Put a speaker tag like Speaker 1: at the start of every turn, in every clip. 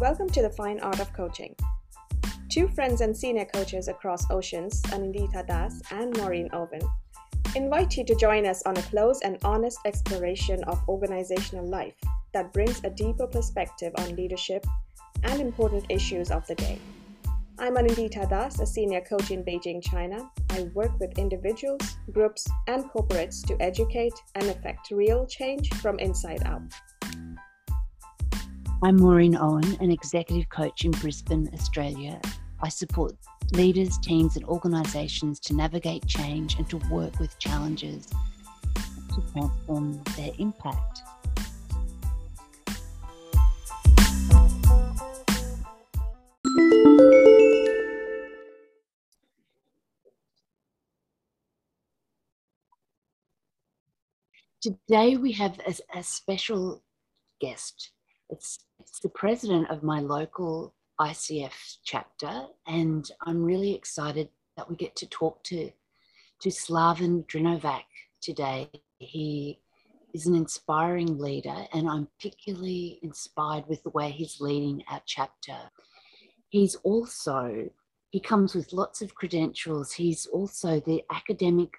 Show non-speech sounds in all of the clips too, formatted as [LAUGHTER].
Speaker 1: Welcome to the fine art of coaching. Two friends and senior coaches across oceans, Anindita Das and Maureen Owen, invite you to join us on a close and honest exploration of organizational life that brings a deeper perspective on leadership and important issues of the day. I'm Anindita Das, a senior coach in Beijing, China. I work with individuals, groups, and corporates to educate and effect real change from inside out.
Speaker 2: I'm Maureen Owen, an executive coach in Brisbane, Australia. I support leaders, teams, and organisations to navigate change and to work with challenges to transform their impact. Today we have a, a special guest. It's, it's the president of my local ICF chapter, and I'm really excited that we get to talk to, to Slaven Drinovac today. He is an inspiring leader, and I'm particularly inspired with the way he's leading our chapter. He's also, he comes with lots of credentials. He's also the academic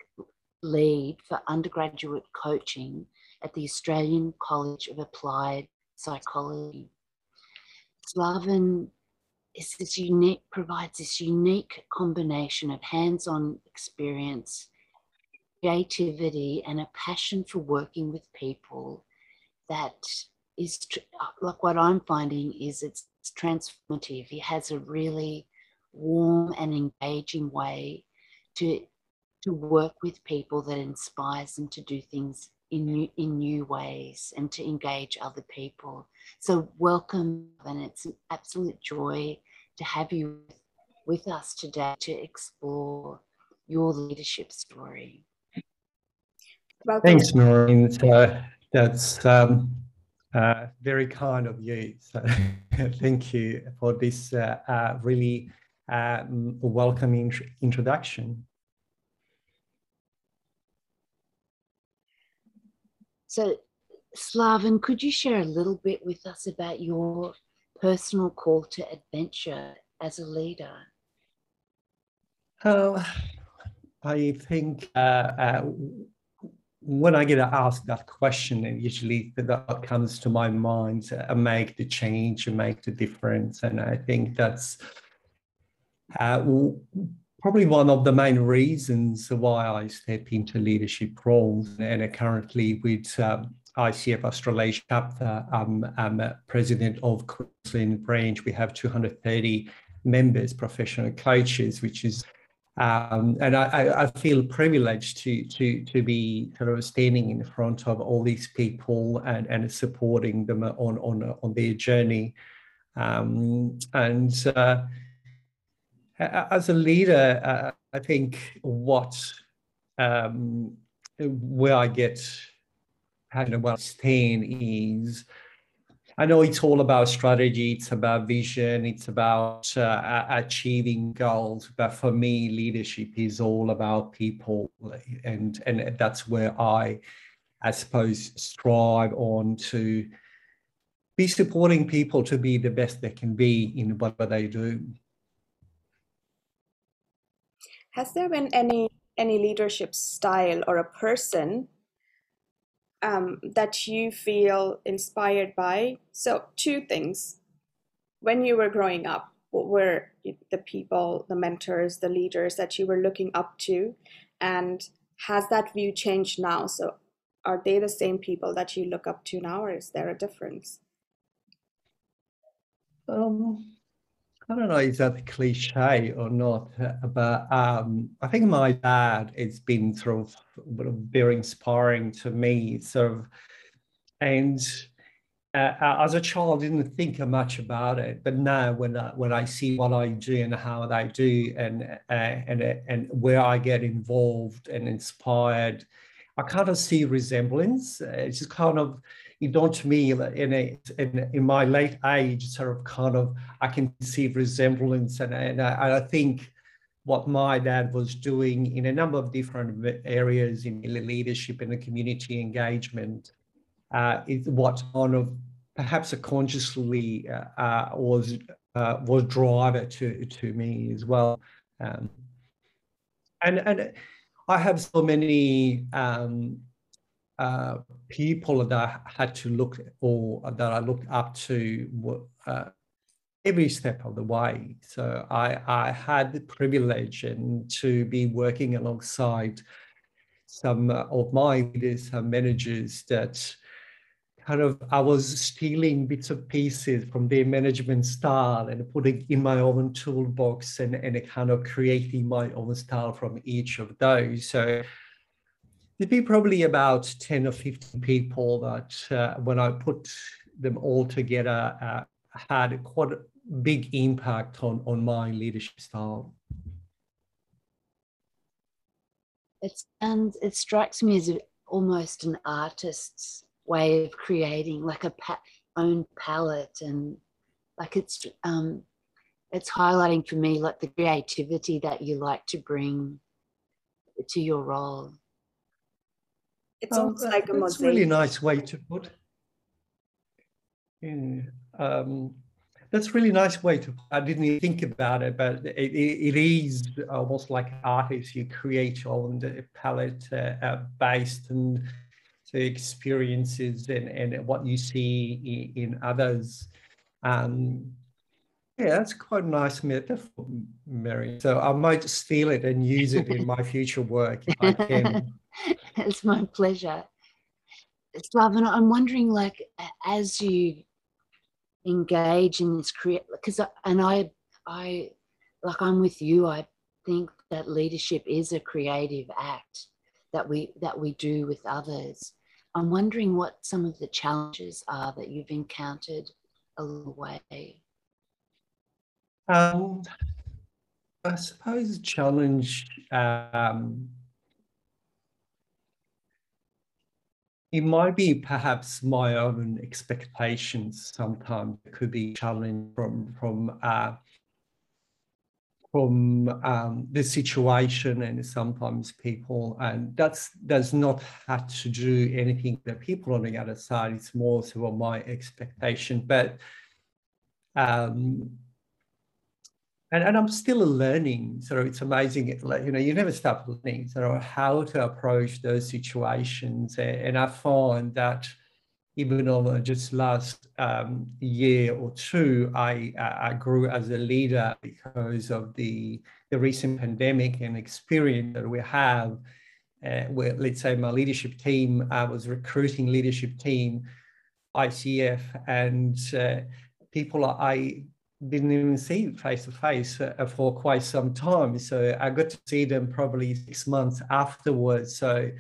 Speaker 2: lead for undergraduate coaching at the Australian College of Applied Psychology. Slaven is this unique, provides this unique combination of hands-on experience, creativity, and a passion for working with people that is like what I'm finding is it's transformative. He has a really warm and engaging way to to work with people that inspires them to do things in new, in new ways and to engage other people. So welcome, and it's an absolute joy to have you with us today to explore your leadership story.
Speaker 3: Welcome. Thanks, Maureen. Uh, that's um, uh, very kind of you. So [LAUGHS] thank you for this uh, uh really um, welcoming introduction.
Speaker 2: So, Slaven, could you share a little bit with us about your personal call to adventure as a leader?
Speaker 3: Uh, I think uh, uh, when I get asked that question, usually that comes to my mind, uh, make the change, make the difference. And I think that's uh, probably one of the main reasons why I step into leadership roles. And currently with um, ICF Australasia chapter, um, I'm president of Queensland branch. We have 230 members, professional coaches, which is um, and I, I, feel privileged to to to be sort of standing in front of all these people and, and supporting them on on on their journey. Um, and uh, as a leader, uh, I think what um, where I get a well stand is I know it's all about strategy, it's about vision, it's about uh, achieving goals. But for me, leadership is all about people, and and that's where I, I suppose, strive on to be supporting people to be the best they can be in whatever they do.
Speaker 1: Has there been any any leadership style or a person um, that you feel inspired by? So two things. When you were growing up, what were the people, the mentors, the leaders that you were looking up to, and has that view changed now? So are they the same people that you look up to now, or is there a difference?
Speaker 3: Um, I don't know is that a cliche or not, but um, I think my dad has been sort of very inspiring to me. Sort of, and uh, as a child, I didn't think much about it, but now when I, when I see what I do and how I do, and uh, and and where I get involved and inspired, I kind of see resemblance. It's just kind of it don't me in a in, in my late age sort of kind of I can see resemblance and, and I, I think what my dad was doing in a number of different areas in leadership and the community engagement uh, is what kind of perhaps a consciously uh, uh, was uh, was driver to to me as well. Um, and and I have so many um, uh, people that I had to look or that I looked up to uh, every step of the way. So I I had the privilege and to be working alongside some of my leaders and managers that kind of I was stealing bits of pieces from their management style and putting in my own toolbox and, and kind of creating my own style from each of those. So there'd be probably about 10 or 15 people that uh, when I put them all together uh, had quite a big impact on, on my leadership style.
Speaker 2: It's, and it strikes me as almost an artist's way of creating like a pa- own palette and like it's um it's highlighting for me like the creativity that you like to bring to your role
Speaker 1: it's oh, almost like a
Speaker 3: It's a really nice way to put yeah. um, that's a really nice way to i didn't think about it but it, it, it is almost like artists you create your own palette uh, uh, based and the experiences and, and what you see in, in others. Um, yeah, that's quite a nice metaphor, Mary. So I might steal it and use it in my future work if I can. [LAUGHS] [LAUGHS]
Speaker 2: it's my pleasure. Slaven, I'm wondering, like, as you engage in this create, because and I, I, like, I'm with you. I think that leadership is a creative act that we that we do with others. I'm wondering what some of the challenges are that you've encountered along the way.
Speaker 3: Um, I suppose challenge um, it might be perhaps my own expectations sometimes. Could be challenged from from uh, from um, the situation and sometimes people and that's does not have to do anything that people on the other side. It's more sort of my expectation. But um and, and i'm still learning so it's amazing you know you never stop learning so how to approach those situations and i find that even over just last um, year or two, I, I grew as a leader because of the, the recent pandemic and experience that we have. Uh, where, let's say, my leadership team, I was recruiting leadership team, ICF, and uh, people I didn't even see face to face for quite some time. So I got to see them probably six months afterwards. So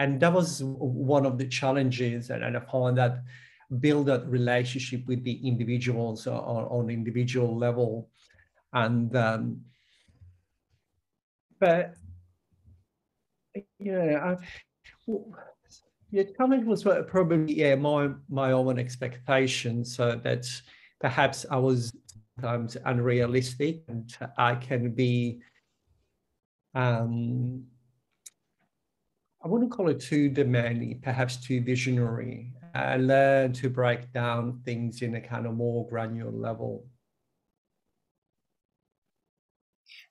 Speaker 3: and that was one of the challenges and, and i found that build that relationship with the individuals on, on individual level and um, but yeah I, yeah, challenge was probably yeah my my own expectations so that perhaps I was sometimes unrealistic and I can be um I wouldn't call it too demanding, perhaps too visionary. I learn to break down things in a kind of more granular level.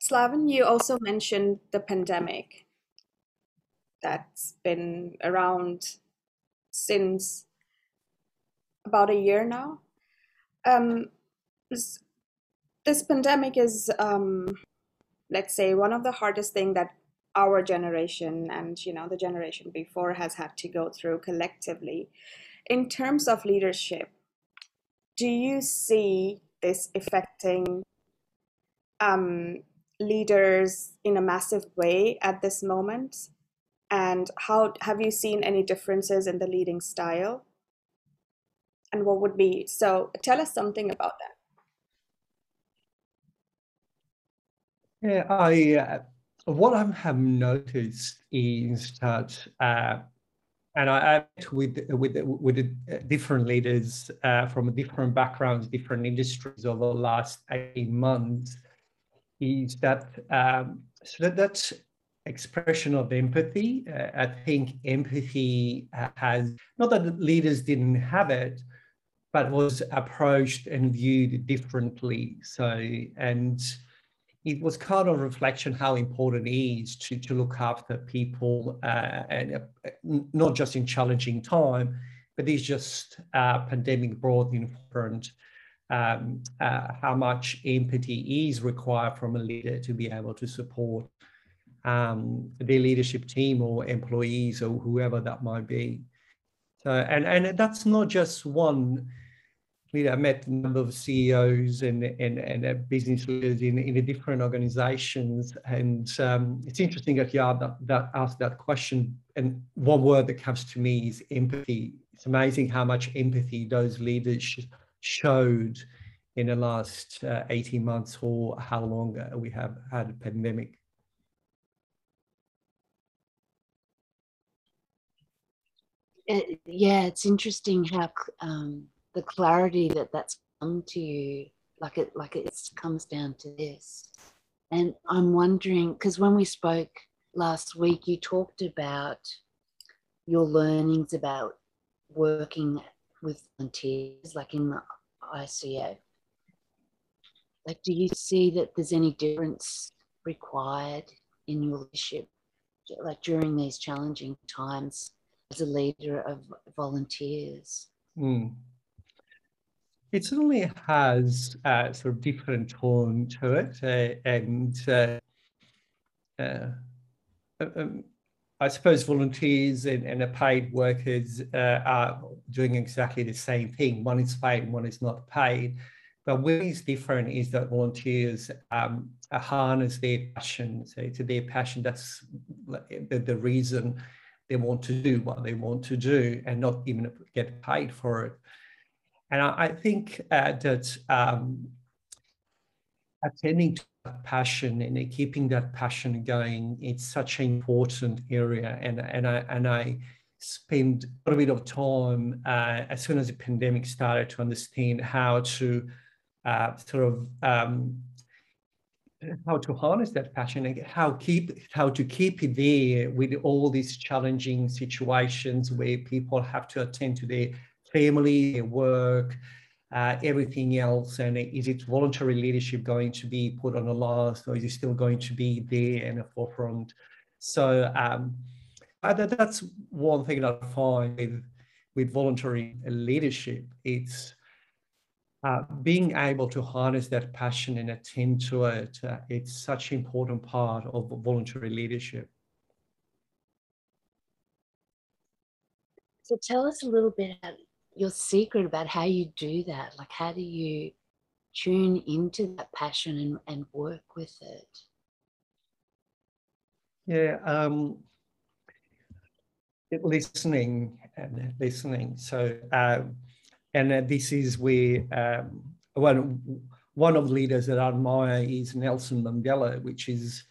Speaker 1: Slaven, you also mentioned the pandemic that's been around since about a year now. Um, this, pandemic is, um, let's say, one of the hardest things that our generation and you know the generation before has had to go through collectively. In terms of leadership do you see this affecting um, leaders in a massive way at this moment? And how have you seen any differences in the leading style? And what would be so tell us something about that
Speaker 3: yeah i uh what I have noticed is that, uh, and I act with with with different leaders uh, from different backgrounds, different industries over the last eight months, is that um, so that that's expression of empathy. Uh, I think empathy has not that leaders didn't have it, but was approached and viewed differently. So, and it was kind of a reflection how important it is to, to look after people uh, and uh, not just in challenging time, but it's just uh, pandemic brought in front um, uh, how much empathy is required from a leader to be able to support um, their leadership team or employees or whoever that might be. So, and, and that's not just one I met a number of CEOs and, and, and uh, business leaders in, in different organizations. And um, it's interesting that you that, that asked that question. And one word that comes to me is empathy. It's amazing how much empathy those leaders sh- showed in the last uh, 18 months or how long we have had a pandemic.
Speaker 2: Yeah, it's interesting how um, the clarity that that's come to you, like it, like it comes down to this. And I'm wondering, because when we spoke last week, you talked about your learnings about working with volunteers, like in the ICF. Like, do you see that there's any difference required in your leadership, like during these challenging times as a leader of volunteers?
Speaker 3: Mm it certainly has a sort of different tone to it, uh, and uh, uh, um, I suppose volunteers and, and paid workers uh, are doing exactly the same thing. One is paid, one is not paid. But what is different is that volunteers um, harness their passion. So to their passion, that's the, the reason they want to do what they want to do and not even get paid for it. And I, I think uh, that um, attending to that passion and keeping that passion going, it's such an important area. And, and, I, and I spent a bit of time uh, as soon as the pandemic started to understand how to uh, sort of um, how to harness that passion and how keep how to keep it there with all these challenging situations where people have to attend to their family, their work, uh, everything else? And is it voluntary leadership going to be put on the last, or is it still going to be there in the forefront? So um, that's one thing that I find with, with voluntary leadership. It's uh, being able to harness that passion and attend to it. Uh, it's such an important part of voluntary leadership.
Speaker 2: So tell us a little bit your secret about how you do that. Like, how do you tune into that passion and, and work with it?
Speaker 3: Yeah, um, listening and listening. So, um, and uh, this is where um, one one of the leaders that I admire is Nelson Mandela, which is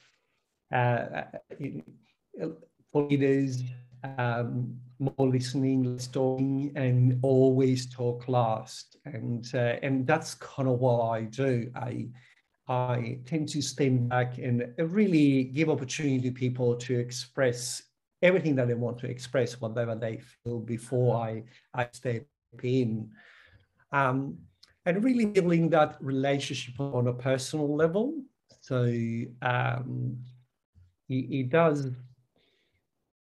Speaker 3: uh, uh for leaders um, more listening, less talking, and always talk last. And uh, and that's kind of what I do. I I tend to stand back and really give opportunity to people to express everything that they want to express, whatever they feel before I I step in. Um, and really building that relationship on a personal level. So um, it, it does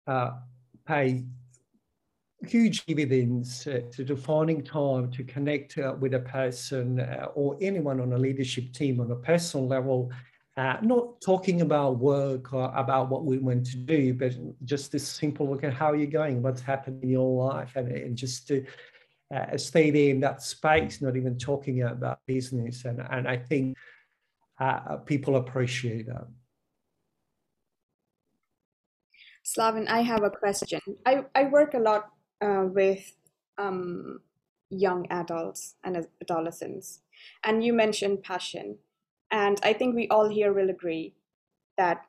Speaker 3: uh, pay huge dividends uh, to defining time to connect uh, with a person uh, or anyone on a leadership team on a personal level, uh, not talking about work or about what we want to do, but just this simple look at how are you going, what's happened in your life, and, and just to uh, stay there in that space, not even talking about business. And, and I think uh, people appreciate that.
Speaker 1: Slaven, I have a question. I, I work a lot uh, with um, young adults and adolescents, and you mentioned passion. And I think we all here will agree that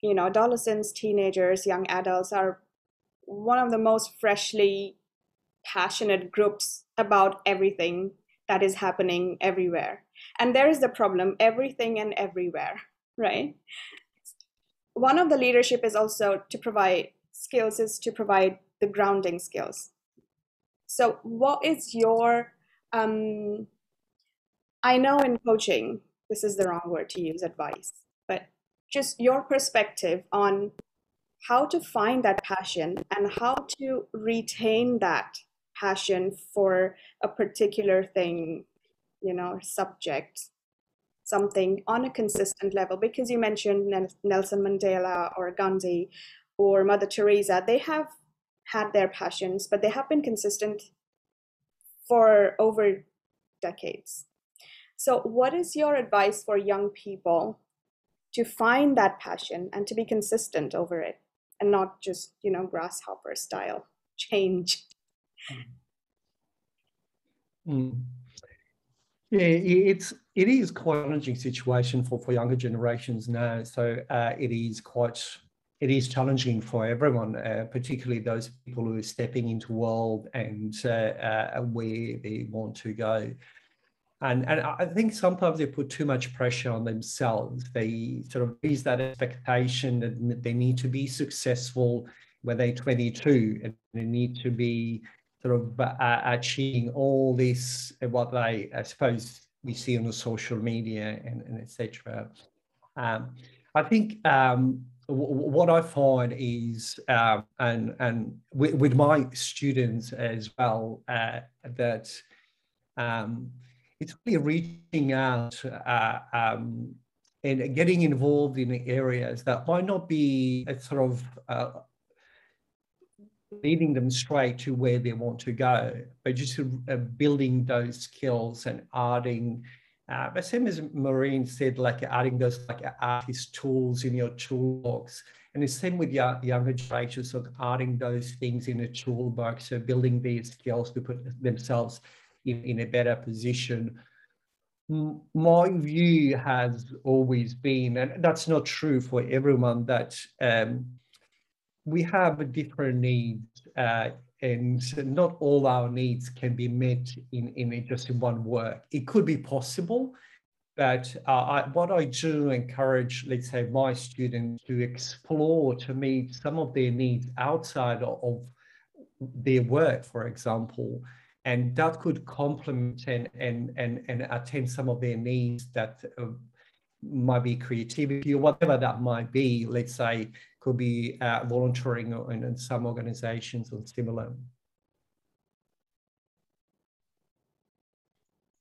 Speaker 1: you know adolescents, teenagers, young adults are one of the most freshly passionate groups about everything that is happening everywhere. And there is the problem everything and everywhere, [LAUGHS] right? One of the leadership is also to provide skills is to provide the grounding skills. So, what is your, um, I know in coaching, this is the wrong word to use advice, but just your perspective on how to find that passion and how to retain that passion for a particular thing, you know, subject, something on a consistent level. Because you mentioned Nelson Mandela or Gandhi or Mother Teresa, they have had their passions, but they have been consistent for over decades. So, what is your advice for young people to find that passion and to be consistent over it and not just, you know, grasshopper style [LAUGHS] change?
Speaker 3: Mm. Yeah, it's it is quite a challenging situation for, for younger generations now. So uh, it is quite it is challenging for everyone, uh, particularly those people who are stepping into world and uh, uh, where they want to go. And, and I think sometimes they put too much pressure on themselves. They sort of raise that expectation that they need to be successful when they're 22 and they need to be sort of uh, achieving all this, what they, I suppose, we see on the social media and, and etc. Um, I think um, what I find is, uh, and and with, with, my students as well, uh, that um, it's really reaching out uh, um, and getting involved in areas that might not be a sort of uh, leading them straight to where they want to go, but just uh, building those skills and adding uh, same as Maureen said, like adding those like artist tools in your toolbox. And the same with your younger generations of adding those things in a toolbox, so building these skills to put themselves in, in a better position. My view has always been, and that's not true for everyone, that um, we have different needs uh, and not all our needs can be met in, in just in one work. It could be possible, but uh, I, what I do encourage, let's say, my students to explore to meet some of their needs outside of their work, for example, and that could complement and and and, and attend some of their needs that uh, might be creativity or whatever that might be. Let's say could be uh, volunteering in, in some organizations or similar.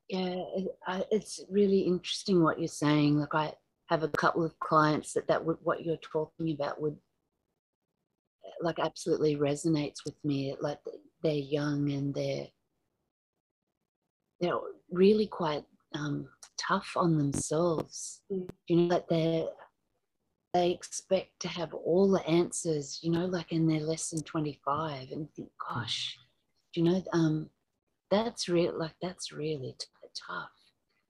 Speaker 2: Yeah, it's really interesting what you're saying. Like I have a couple of clients that that would what you're talking about would like absolutely resonates with me. Like they're young and they're they're really quite um, tough on themselves. Mm. You know, that they're they expect to have all the answers, you know, like in their lesson 25 and think, gosh, do you know, um, that's real, like that's really t- tough.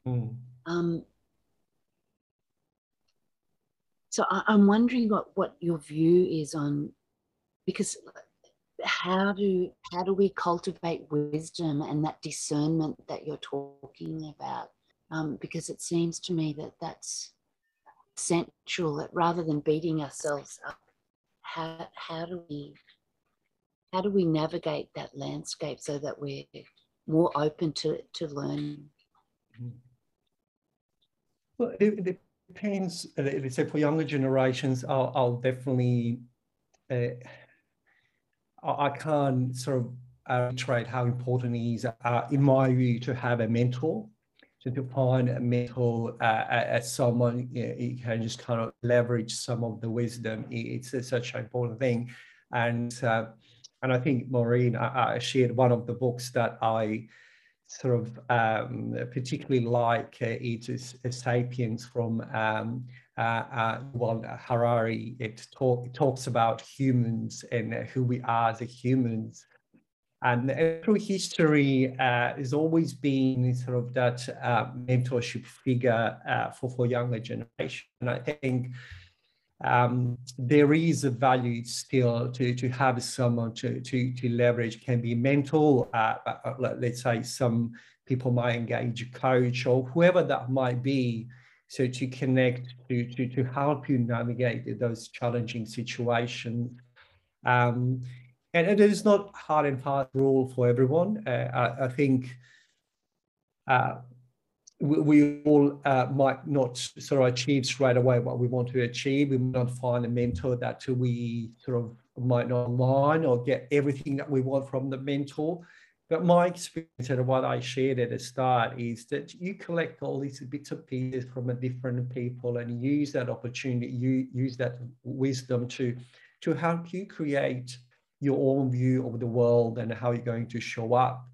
Speaker 2: Mm. Um, so I, I'm wondering what, what your view is on, because how do how do we cultivate wisdom and that discernment that you're talking about? Um, because it seems to me that that's essential that rather than beating ourselves up, how, how do we how do we navigate that landscape so that we're more open to, to learning?
Speaker 3: Well, it, it depends. Uh, say for younger generations, I'll, I'll definitely, uh, I, can't sort of reiterate how important it is, uh, in my view, to have a mentor to find a uh, as someone you, know, can just kind of leverage some of the wisdom. It's, such an important thing, and uh, and I think Maureen, I, I, shared one of the books that I sort of um, particularly like. Uh, it is *Sapiens* from um, uh, uh, well, Harari. It, talk, it talks about humans and who we are as humans and through history uh, has always been sort of that uh, mentorship figure uh, for, for younger generation. And I think um, there is a value still to, to have someone to, to, to leverage, can be mentor, uh, uh, let's say some people might engage a coach or whoever that might be, so to connect, to, to, to help you navigate those challenging situations. Um, and it is not hard and fast rule for everyone. Uh, I, I, think uh, we, we, all uh, might not sort of achieve straight away what we want to achieve. We might not find a mentor that we sort of might not align or get everything that we want from the mentor. But my experience and what I shared at the start is that you collect all these bits of pieces from different people and use that opportunity, you use that wisdom to, to help you create your own view of the world and how you're going to show up.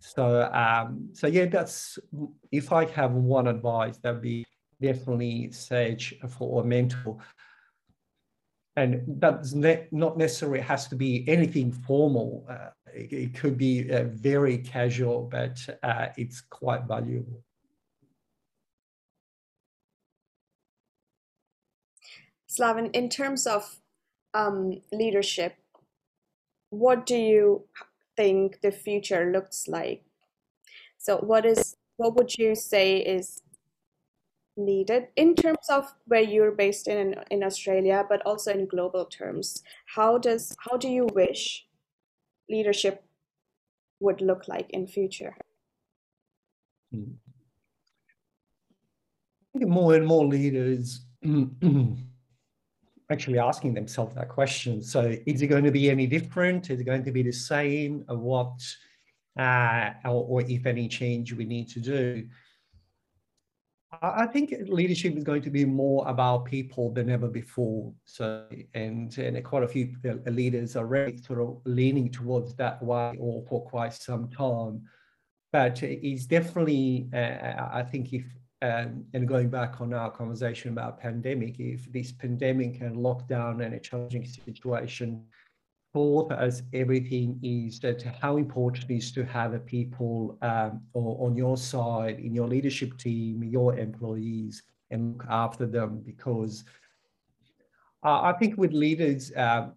Speaker 3: So, um, so yeah, that's if I have one advice, that'd be definitely search for a mentor and that's ne- not necessarily has to be anything formal. Uh, it, it, could be uh, very casual, but uh, it's quite valuable.
Speaker 1: Slaven, in terms of um, leadership, what do you think the future looks like? So, what is what would you say is needed in terms of where you're based in in Australia, but also in global terms. How does how do you wish leadership would look like in future?
Speaker 3: Hmm. More and more leaders [CLEARS THROAT] actually asking themselves that question. So, is it going to be any different? Is it going to be the same? Or what, uh, or, or if any change we need to do? I think leadership is going to be more about people than ever before. So, and, and quite a few leaders are really sort of leaning towards that way or for quite some time. But it's definitely, uh, I think, if um, and going back on our conversation about pandemic, if this pandemic and lockdown and a challenging situation thought as everything is that how important it is to have a people um, on your side in your leadership team your employees and look after them because i think with leaders uh,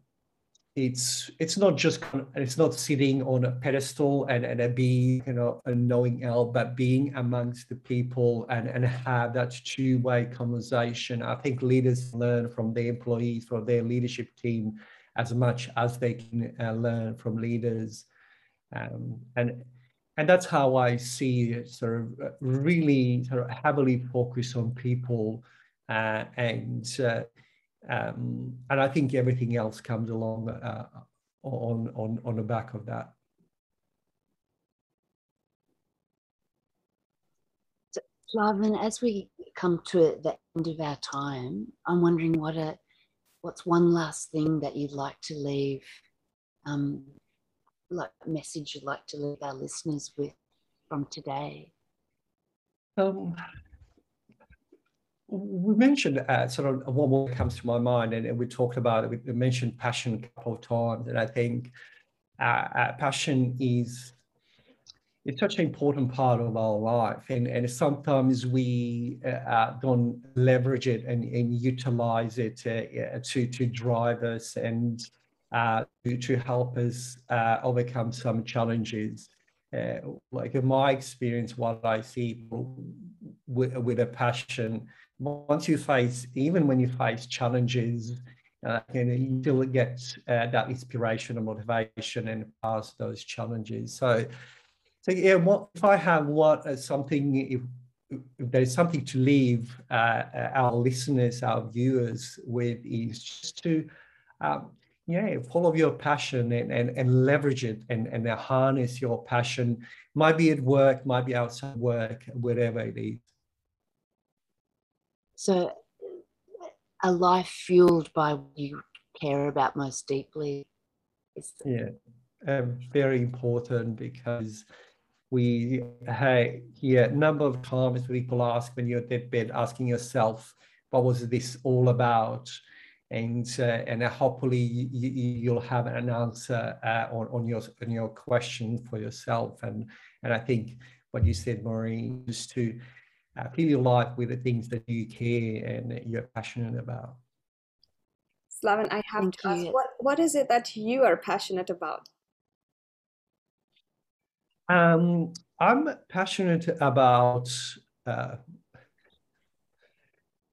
Speaker 3: it's it's not just it's not sitting on a pedestal and, and a being you know a knowing L, but being amongst the people and, and have that two-way conversation. I think leaders learn from their employees, from their leadership team, as much as they can uh, learn from leaders. Um, and and that's how I see it sort of uh, really sort of heavily focus on people uh, and uh, um, and I think everything else comes along uh, on on on the back of that.
Speaker 2: Slaven, as we come to the end of our time, I'm wondering what a what's one last thing that you'd like to leave, um, like message you'd like to leave our listeners with from today?
Speaker 3: Um, we mentioned uh, sort of what more comes to my mind, and, and, we talked about it. We mentioned passion a couple of times, and I think uh, uh, passion is it's such an important part of our life and, and sometimes we uh, uh, don't leverage it and, and utilize it uh, to, to drive us and to, to help us overcome some challenges like in my experience what i see with, with a passion once you face even when you face challenges uh, you still get that inspiration and motivation and pass those challenges. So so yeah, what if I have what uh, something if, if there's something to leave uh, uh, our listeners, our viewers with is just to um, yeah follow your passion and, and, and leverage it and, and harness your passion. Might be at work might be outside work wherever it is
Speaker 2: so a life fueled by what you care about most deeply is.
Speaker 3: yeah um, very important because we hey, hear a number of times people ask when you're deadbed, asking yourself, what was this all about? And uh, and hopefully you, you'll have an answer uh, on, on your on your question for yourself. And and I think what you said, Maureen, is to uh, fill your life with the things that you care and you're passionate about.
Speaker 1: Slaven, I have Thank to you. ask, what, what is it that you are passionate about?
Speaker 3: Um, I'm passionate about uh,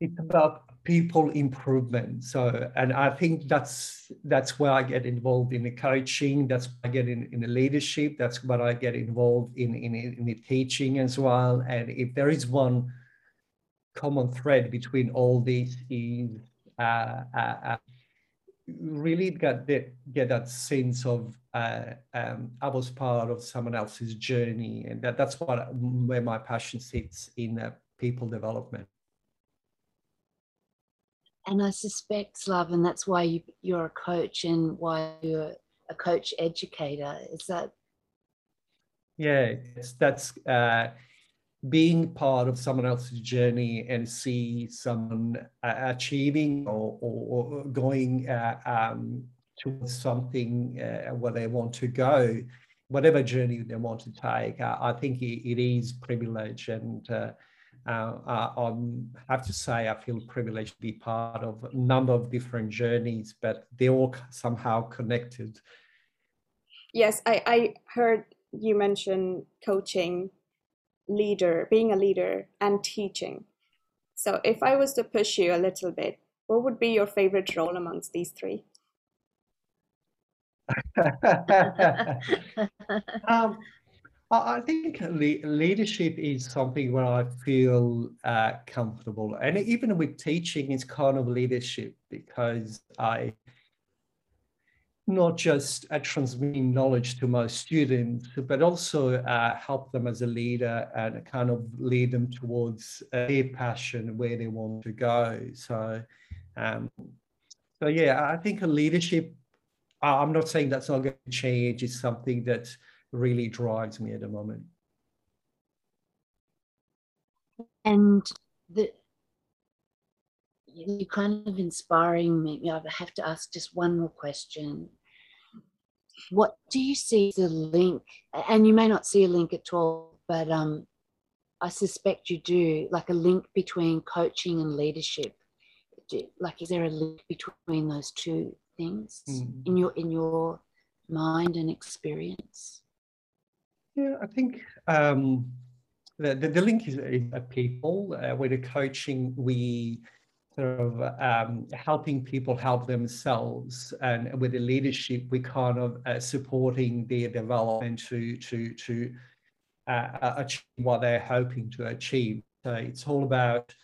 Speaker 3: it's about people improvement. So, and I think that's that's where I get involved in the coaching. That's I get in, in the leadership. That's what I get involved in, in in the teaching as well. And if there is one common thread between all these is uh, uh, uh, really get that get that sense of uh, um, I was part of someone else's journey, and that that's what where my passion sits in uh, people development.
Speaker 2: And I suspect, Slaven, that's why you, you're a coach and why you're a coach educator. Is that?
Speaker 3: Yeah, that's uh, being part of someone else's journey and see someone uh, achieving or, or, or going uh, um, towards something uh, where they want to go, whatever journey they want to take. I think it, it is privilege and uh, uh, I have to say, I feel privileged to be part of a number of different journeys, but they're all somehow connected.
Speaker 1: Yes, I, I heard you mention coaching, leader, being a leader, and teaching. So, if I was to push you a little bit, what would be your favorite role amongst these three? [LAUGHS]
Speaker 3: um, I think le- leadership is something where I feel uh, comfortable, and even with teaching, it's kind of leadership because I not just uh, transmitting knowledge to my students, but also uh, help them as a leader and kind of lead them towards uh, their passion where they want to go. So, um, so yeah, I think a leadership. I'm not saying that's not going to change. It's something that really drives me at the moment.
Speaker 2: And the you kind of inspiring me. I have to ask just one more question. What do you see the link? And you may not see a link at all, but um, I suspect you do. Like a link between coaching and leadership. Like, is there a link between those two things mm. in your in your mind and experience?
Speaker 3: Yeah, I think um, the, the, the, link is, is people. Uh, with the coaching, we sort of um, helping people help themselves, and with the leadership, we kind of uh, supporting their development to to to uh, achieve what they're hoping to achieve. So it's all about.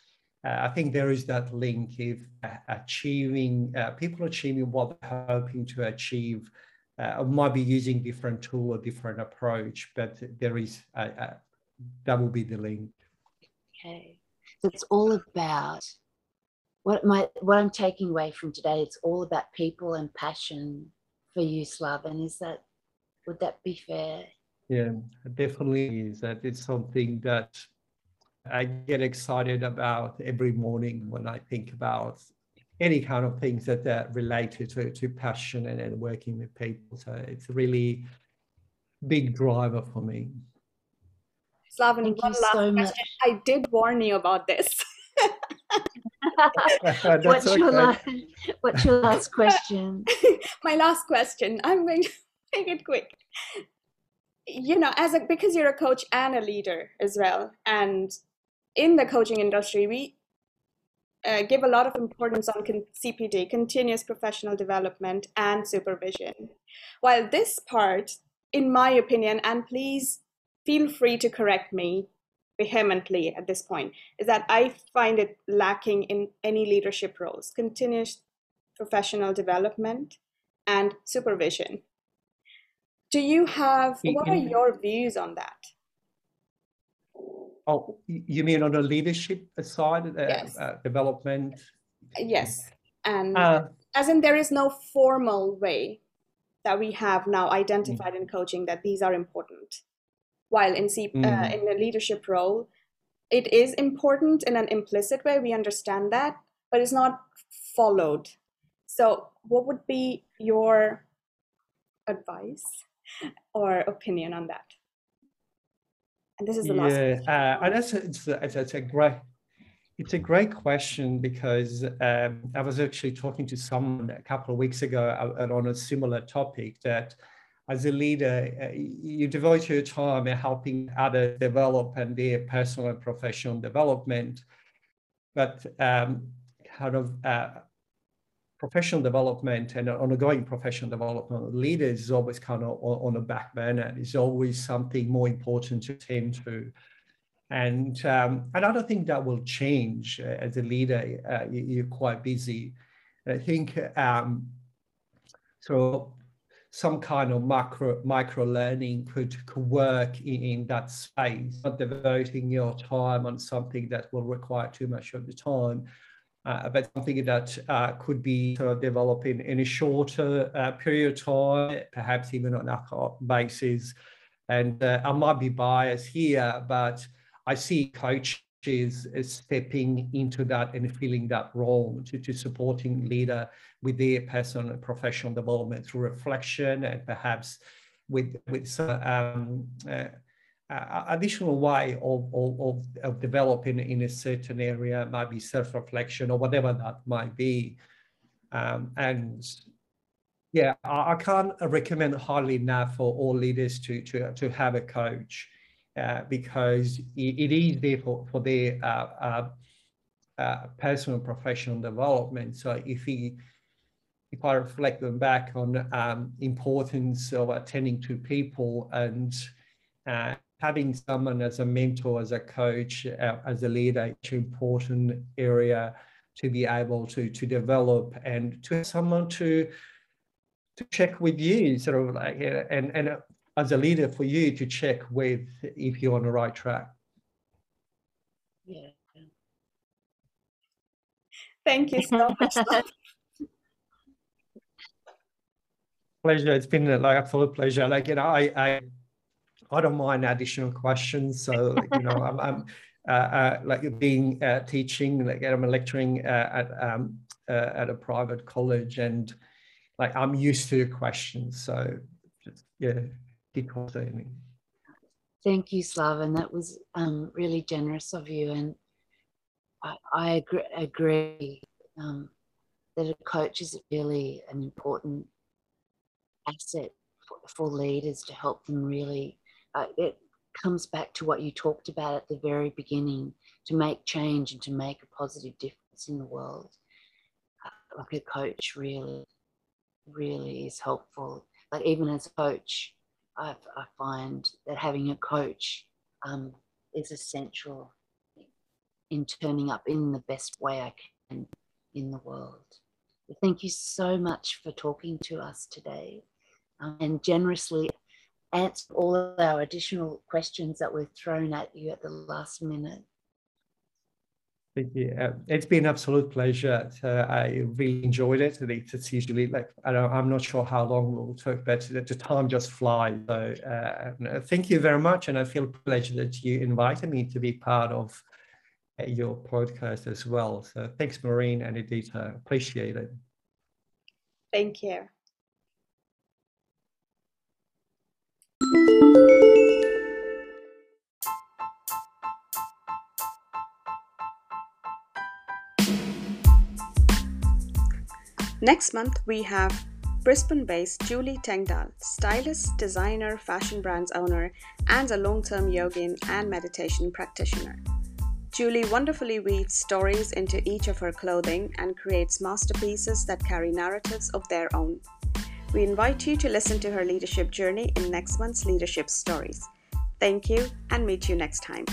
Speaker 3: Uh, I think there is that link if uh, achieving uh, people achieving what they're hoping to achieve uh, might be using different tool or different approach, but there is a, a, that will be the link.
Speaker 2: Okay, so it's all about what my what I'm taking away from today. It's all about people and passion for you, Slaven. Is that would that be fair?
Speaker 3: Yeah, definitely is. That it's something that I get excited about every morning when I think about any kind of things that are related to, to passion and, and working with people. So it's a really big driver for me.
Speaker 1: Slaven, Thank one last so question. Much. I did warn you about this. [LAUGHS]
Speaker 2: what's, okay. your last, what's your last question? [LAUGHS]
Speaker 1: My last question. I'm going to [LAUGHS] make it quick. You know, as a because you're a coach and a leader as well, and in the coaching industry, we uh, give a lot of importance on con- CPD, continuous professional development and supervision. While this part, in my opinion, and please feel free to correct me vehemently at this point, is that I find it lacking in any leadership roles, continuous professional development and supervision. Do you have, what are your views on that?
Speaker 3: Oh, you mean on the leadership side, uh, yes. uh, development?
Speaker 1: Yes, and uh, as in there is no formal way that we have now identified mm. in coaching that these are important. While in C- uh, mm. in a leadership role, it is important in an implicit way. We understand that, but it's not followed. So, what would be your advice or opinion on that? And this is the last. Yeah, uh,
Speaker 3: and that's it's, a, it's a great it's a great question because um, I was actually talking to someone a couple of weeks ago uh, on a similar topic that as a leader, uh, you devote your time in helping others develop and their personal and professional development. But um, kind of uh, professional development and ongoing professional development leaders is always kind of on, on back burner. It's always something more important to tend to. And, um, and I don't think that will change uh, as a leader. Uh, you, are quite busy. And I think um, so some kind of macro micro learning could, could work in, in that space, not devoting your time on something that will require too much of the time, uh, but something that uh, could be sort of developing in a shorter uh, period of time, perhaps even on a basis. And uh, I might be biased here, but I see coaches stepping into that and filling that role to, to supporting leader with their personal and professional development through reflection and perhaps with with um, uh, additional way of, of, of developing in a certain area, might be self-reflection or whatever that might be. Um, and yeah, I, I, can't recommend highly enough for all leaders to, to, to have a coach uh, because it, it is there for, for their uh, uh, uh personal professional development. So if he if I reflect them back on um, importance of attending to people and uh, having someone as a mentor, as a coach, uh, as a leader, it's an important area to be able to to develop and to have someone to to check with you, sort of like and and as a leader for you to check with if you're on the right track.
Speaker 2: Yeah.
Speaker 1: Thank you so much. [LAUGHS]
Speaker 3: pleasure. It's been like absolute pleasure. Like you know, I I I don't mind additional questions. So, [LAUGHS] you know, I'm, I'm uh, uh, like being uh, teaching, like I'm lecturing uh, at um, uh, at a private college, and like I'm used to questions. So, just, yeah, keep saying.
Speaker 2: Thank you, Slaven. That was um, really generous of you, and I, I agree, agree um, that a coach is really an important asset for, for leaders to help them really uh, it comes back to what you talked about at the very beginning to make change and to make a positive difference in the world. Uh, like a coach really, really is helpful. Like even as a coach, i I find that having a coach um, is essential in turning up in the best way I can in the world. Thank you so much for talking to us today um, and generously answer all of our additional questions that were thrown at you at the last minute.
Speaker 3: Thank you. Uh, it's been an absolute pleasure. Uh, I really enjoyed it. It's usually like I don't, I'm not sure how long it will take, but the time just flies. So uh, thank you very much, and I feel pleasure that you invited me to be part of uh, your podcast as well. So thanks, Maureen and Edita. Appreciate it.
Speaker 1: Thank you. Next month, we have Brisbane based Julie Tengdal, stylist, designer, fashion brands owner, and a long term yogin and meditation practitioner. Julie wonderfully weaves stories into each of her clothing and creates masterpieces that carry narratives of their own. We invite you to listen to her leadership journey in next month's Leadership Stories. Thank you and meet you next time.